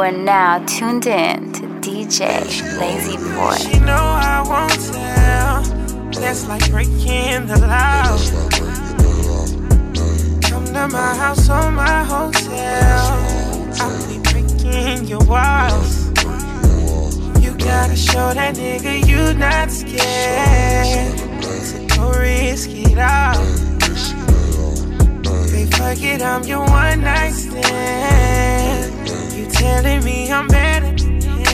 You are now tuned in to DJ Lazzzy Boy. She know I won't tell. That's like breaking the law. Come to my house my hotel. I'll be breaking your walls. You gotta show that nigga you not scared. Go risk it all. They I'm your one night stand. You telling me I'm better than him.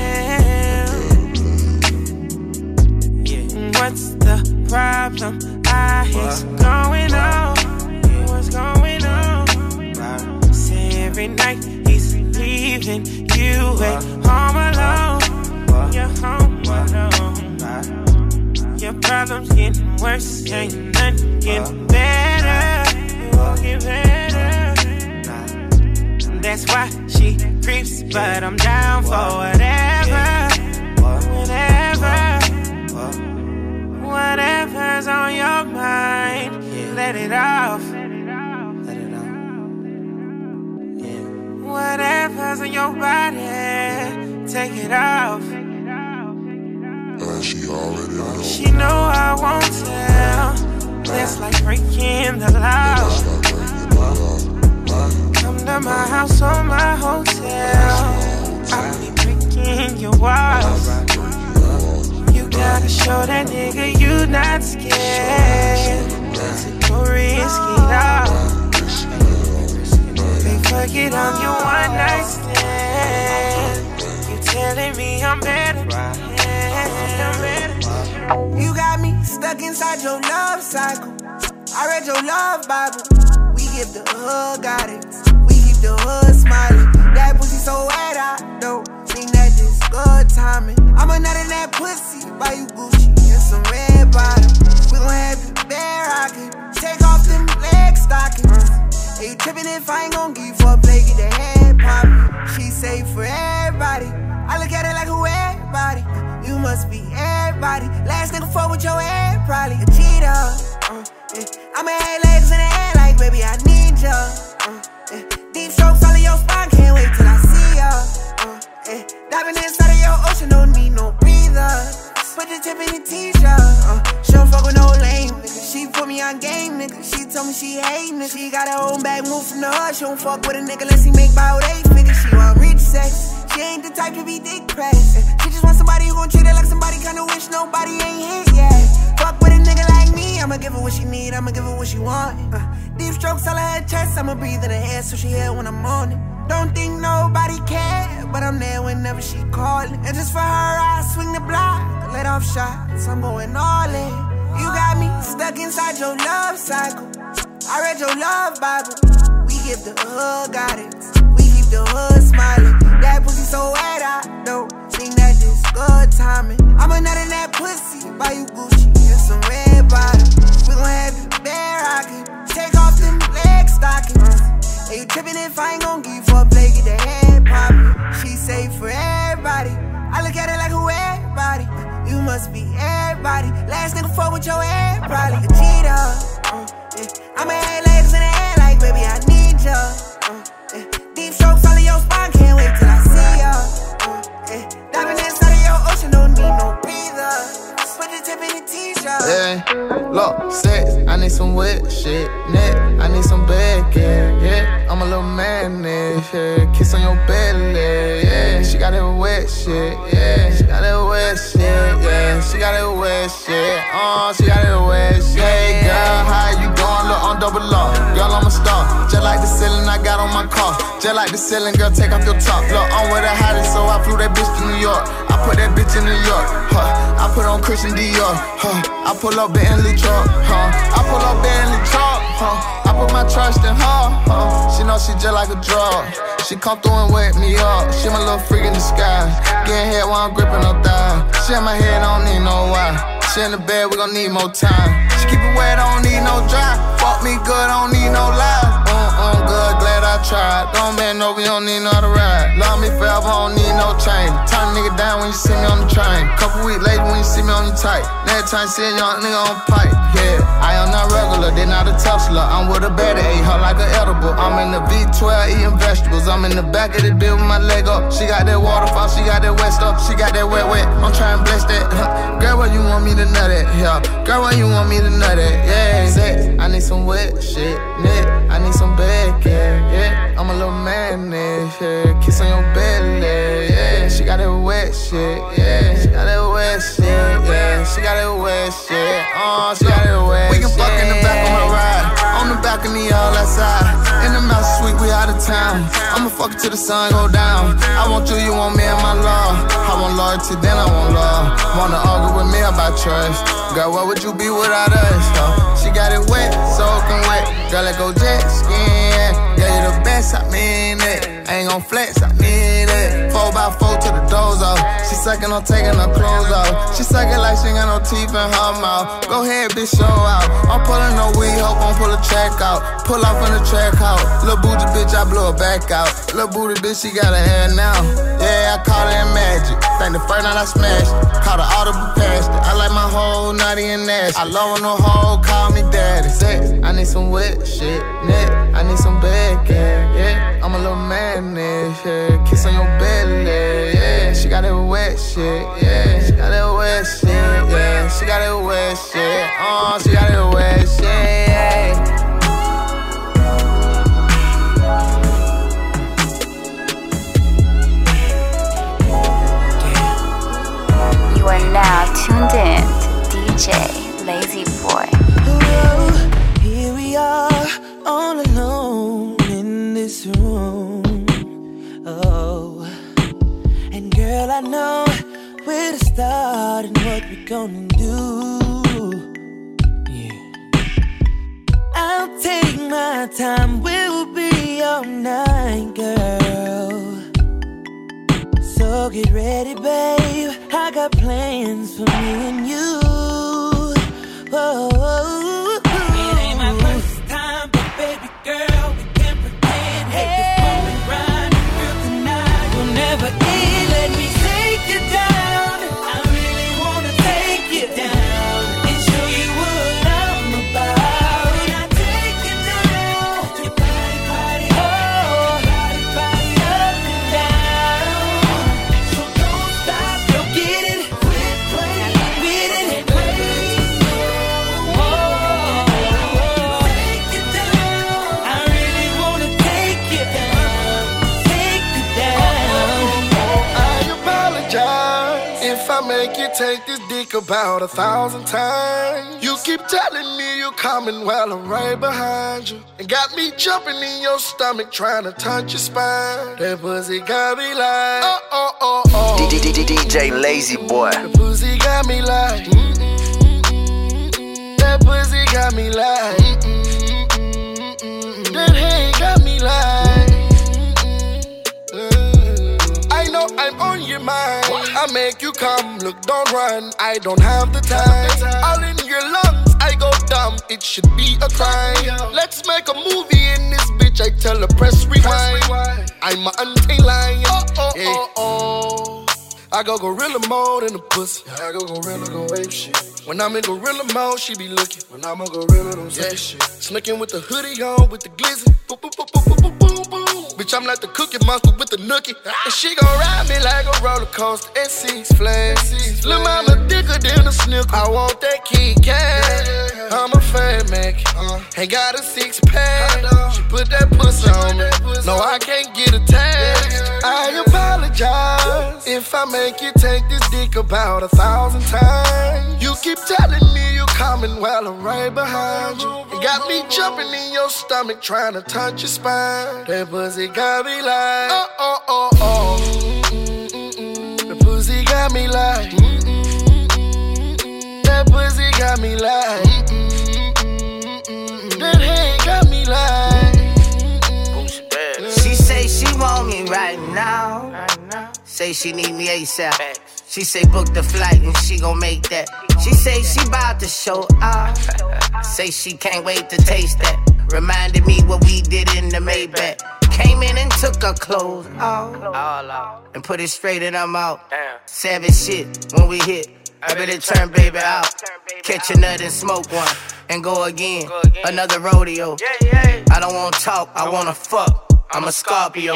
Yeah. What's the problem? I going on. What's going on? Say every night he's leaving you at home alone. You're home alone. Your problems getting worse, ain't nothing getting better. It won't get better. That's why she creeps, but I'm down for whatever. Whatever. Whatever's on your mind, let it off. Let it off. Let it off. Whatever's on your body, take it off. And she already know. She know I won't tell. That's like breaking the law. Come my house or my hotel. I'll be breaking your walls. You gotta show that nigga you not scared. To go risk it all. They fuck it, I'm your one night stand. You telling me I'm better. I'm better. You got me stuck inside your love cycle. I read your love Bible. We give the guidance. We keep the hood smiling. That pussy so wet, I don't think that this good timing. I'm a nut in that pussy. Buy you Gucci and some red bottoms. We gon' have you bare rockin'. Take off them leg stockings. Hey, you trippin' if I ain't gon' give you for a play, get the head poppin'. She say for everybody. I look at it like who everybody. You must be everybody. Last nigga fuck with your head, probably a cheater. Uh, yeah. I'ma have legs in the air like, baby, I need ya. Diving inside of your ocean, don't need no breather. Put the tip in the t-shirt. Uh, she don't fuck with no lame nigga. She put me on game, nigga. She told me she hate nigga. She got her own bag, move from the hood. She don't fuck with a nigga unless he make about eight figures. She want rich sex. She ain't the type to be dick pressed. She just want somebody who gon' treat her like somebody kinda wish nobody ain't hit yet. Fuck with a nigga like me, I'ma give her what she need, I'ma give her what she want. Uh, deep strokes all her chest, I'ma breathe in her hair so she hear when I'm on it. Don't think nobody care, but I'm there whenever she callin'. And just for her, I swing the block, let off shots, I'm going all in. You got me stuck inside your love cycle. I read your love Bible. We give the hood guidance. We keep the hood smiling. That pussy so wet, I good timing. I'm a nut in that pussy, buy you Gucci and some red bottoms. We gon' have you bare rockin'. Take off them leg stockings. Hey, you trippin' if I ain't gon' give you for a play, get the head poppin'. She say for everybody. I look at it like who everybody. You must be everybody. Last nigga fuck with your head, probably a cheater. Uh, yeah. I'ma have legs in the some wet shit. Neck, I need some bacon. Yeah, I'm a little man, yeah. Kiss on your belly, yeah. She got that wet shit, yeah. She got that wet shit, yeah. She got that wet shit, oh, she got that wet shit. Hey, girl, how you doing? Look, on double law. Girl, I'm a star. Just like the ceiling I got on my car. Just like the ceiling, girl, take off your top. Look, I'm with the hottest, so I flew that bitch to New York. I put that bitch in New York, huh? I put on Christian Dior, huh? I pull up Bentley truck, huh? I pull up Bentley truck, huh? I put my trust in her, huh? She know she just like a drug. She come through and wake me up. She my little freak in the sky. Getting head while I'm gripping her thigh. She in my head, I don't need no why. She in the bed, we gon' need more time. She keep it wet, I over, you don't need no other ride. Love me forever, don't need no chain. Turn nigga down when you see me on the train. Couple weeks later when you see me on your tight. Next time see a young nigga on pipe. Yeah, I am not regular, they not a Tesla. I'm with a better ate her like an edible. I'm in the V12 eating vegetables. I'm in the back of the bill with my leg up. She got that waterfall, she got that wet stuff, she got that wet wet. I'm trying to bless that. Girl, where you want me to nut at? Yeah. Girl, where you want me to nut at? Yeah. Sex, I need some wet shit. Nick, I need some bacon. Yeah. A little man, yeah. Kiss on your belly, yeah. She got that wet shit, yeah. She got that wet shit, yeah. She got that wet shit, oh, she got that wet shit. We can fuck in the back of my ride. On the balcony, all outside. In the mouse suite, we out of town. I'ma fuck it till the sun go down. I want you, loyalty, then I want love. Wanna argue with me about trust. Girl, what would you be without us? Huh? She got it wet, soaking wet. Girl, let go jet skin. Yeah, you the best, I mean it. Ain't gon' flex, I mean it. Four by four to the doors off. She sucking on taking her clothes off. She sucking like she got no teeth in her mouth. Go ahead, bitch, show out. I'm pulling no weed, hope I'm pull a track out. Pull off in the track out. Lil' booty bitch, I blow her back out. Lil' booty bitch, she got her hair now. Yeah, I call in magic. Think the first night I smashed. Caught her audible past it. I like my whole naughty and nasty. I love when no hoe call me daddy. Sex, I need some wet shit. Neck, I need some bacon. Yeah, I'm a little man, yeah. Kiss on your belly, yeah. She got that wet shit, yeah. She got that wet shit, yeah. She got that wet shit, oh, she got that wet shit, gonna do. Yeah, I'll take my time, we'll be all night, girl. So get ready, babe. I got plans for me and you. Whoa. Make you take this dick about a thousand times. You keep telling me you're coming while I'm right behind you. And got me jumping in your stomach trying to touch your spine. That pussy got me like, oh, oh, oh, oh. DJ Lazzzy Boy. The pussy got me like, mm, mm, mm, mm, mm. that pussy got me like, make you come, look, don't run. I don't have the time. All in your lungs, I go dumb. It should be a crime. Let's make a movie in this bitch. I tell the press rewind. I'm a auntie lion. Oh, oh, oh, oh. I go gorilla mode in the pussy. I go gorilla, go ape shit. When I'm in gorilla mode, she be looking. When I'm a gorilla, don't say shit. Sneaking with the hoodie on, with the glizzy. Boom, boom, boom, Bitch, I'm like the cookie monster with the nookie. And she gon' ride me like a roller coaster. And six flags. Lil' mama thicker than a snicker. I want that key cat. I'm a fan, man. Ain't got a six pack. She put that pussy on me. No, I can't get attached. I apologize if I make you take this dick about a thousand times. You keep telling me coming while I'm right behind you. It got me jumping in your stomach trying to touch your spine. That pussy got me like, oh, oh, oh, oh. The pussy got me like, that pussy got me like, that head got me like. She say she want me right now. Say she need me ASAP. She say book the flight and she gon' make that. She say she bout to show up. Say she can't wait to taste that. Reminded me what we did in the Maybach. Came in and took her clothes off. And put it straight in her mouth. Savage shit when we hit. I better turn baby out. Catch a nut and smoke one. And go again. Another rodeo. I don't wanna talk, I wanna fuck. I'm a Scorpio.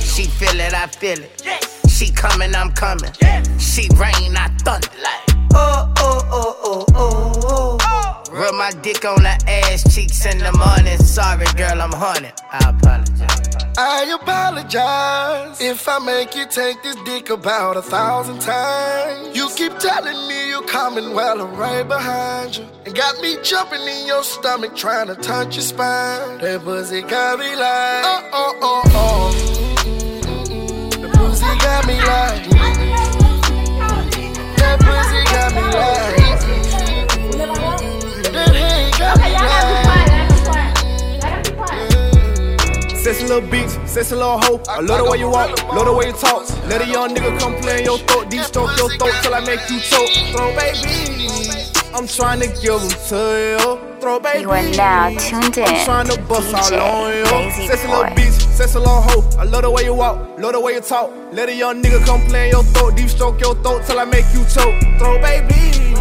She feel it, I feel it. She coming, I'm coming. She rain, I thunder like. Oh, oh, oh, oh, oh, oh. Rub my dick on her ass cheeks in the morning. Sorry, girl, I'm hunting. I apologize. I apologize if I make you take this dick about a thousand times. You keep telling me you're coming while I'm right behind you. And got me jumping in your stomach trying to touch your spine. That pussy got me like, oh, oh, oh, oh. The pussy got me like, that pussy got me like. That head got me like. Sexy little bitch, sexy little hoe. I love the way you walk, love the way you talk. Let a young nigga come play in your throat, deep stroke your throat till I make you choke. Throw baby, I'm trying to give them to you. Throw baby, You are now tuned in I'm trying to bust DJ all on you. Lazy Sexy Boy. little bitch, sexy little hoe. I love the way you walk, love the way you talk. Let a young nigga come play in your throat, deep stroke your throat till I make you choke. Throw baby,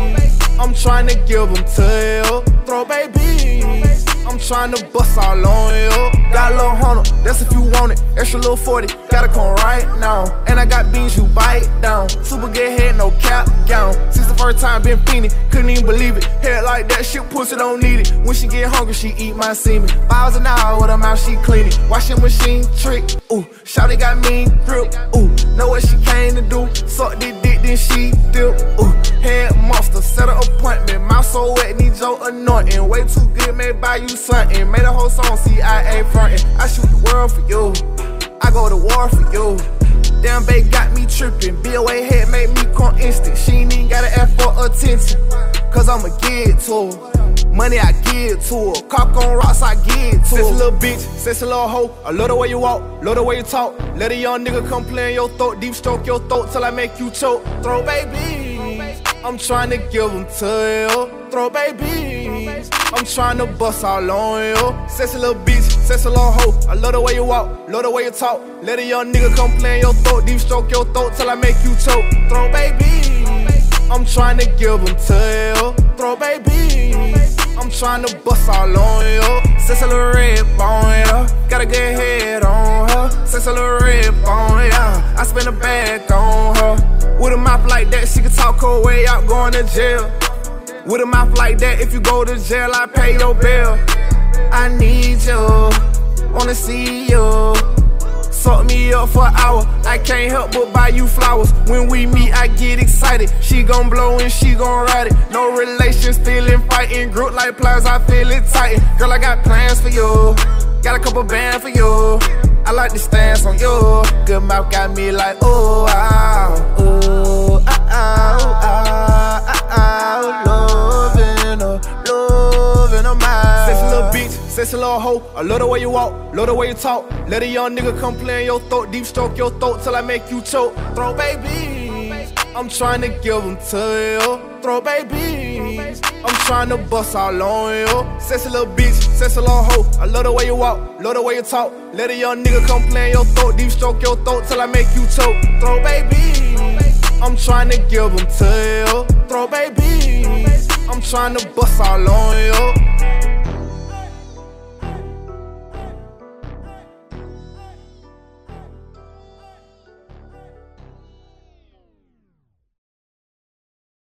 I'm trying to give them to you. Throw baby. I'm trying to bust all on you. Got a little hundred, that's if you want it. Extra little 40, gotta come right now. And I got beans you bite down. Super good head, no cap gown. Since the first time been fiending, couldn't even believe it. Head like that, shit pussy don't need it. When she get hungry, she eat my semen. Miles an hour with her mouth, she clean it. Washing machine trick, ooh. Shawty got mean grip, ooh. Know what she came to do. Suck this dick, then she dip, ooh. Head monster, set an appointment. Mouth so wet, need your anointing. Way too good, buy you something. Made a whole song, CIA frontin'. I shoot the world for you. I go to war for you. Damn, babe got me trippin'. BOA head made me come instant. She ain't even gotta ask for attention. Cause I'ma give it to her. Money I give to her. Cock on rocks, I give to her. Sexy little bitch, sexy little hoe. I love the way you walk, love the way you talk. Let a young nigga come play in your throat, deep stroke your throat till I make you choke. Throw baby. I'm trying to give them to you. Throw baby. I'm trying to bust all on you. Sexy little bitch, sexy little hoe. I love the way you walk, love the way you talk. Let a young nigga come play in your throat, deep stroke your throat till I make you choke. Throw baby. I'm trying to give them to you. Throw baby. I'm trying to bust all on you. Sexy little red bone, yeah. Got a good head on her. Sexy little red bone, yeah. I spend a bag on her. With a mouth like that, she can talk her way out going to jail. With a mouth like that, if you go to jail, I pay your bill. I need you, wanna see you. Suck me up for an hour. I can't help but buy you flowers. When we meet, I get excited. She gon' blow and she gon' ride it. No relation, still in fighting. Group like pliers, I feel it tight. Girl, I got plans for you. Got a couple bands for you. I like the stance on you. Good mouth got me like, oh, ah, oh, ah, ah, sexy little hoe. I love the way you walk, love the way you talk. Let a young nigga come play in your throat, deep stroke your throat till I make you choke. Throw baby. I'm trying to give them to you. Throw baby. I'm trying to bust all on you. Sexy little bitch, sexy little hoe. I love the way you walk, love the way you talk. Let a young nigga come play in your throat, deep stroke your throat till I make you choke. Throw baby. I'm trying to give them to you. Throw baby. I'm trying to bust all on you.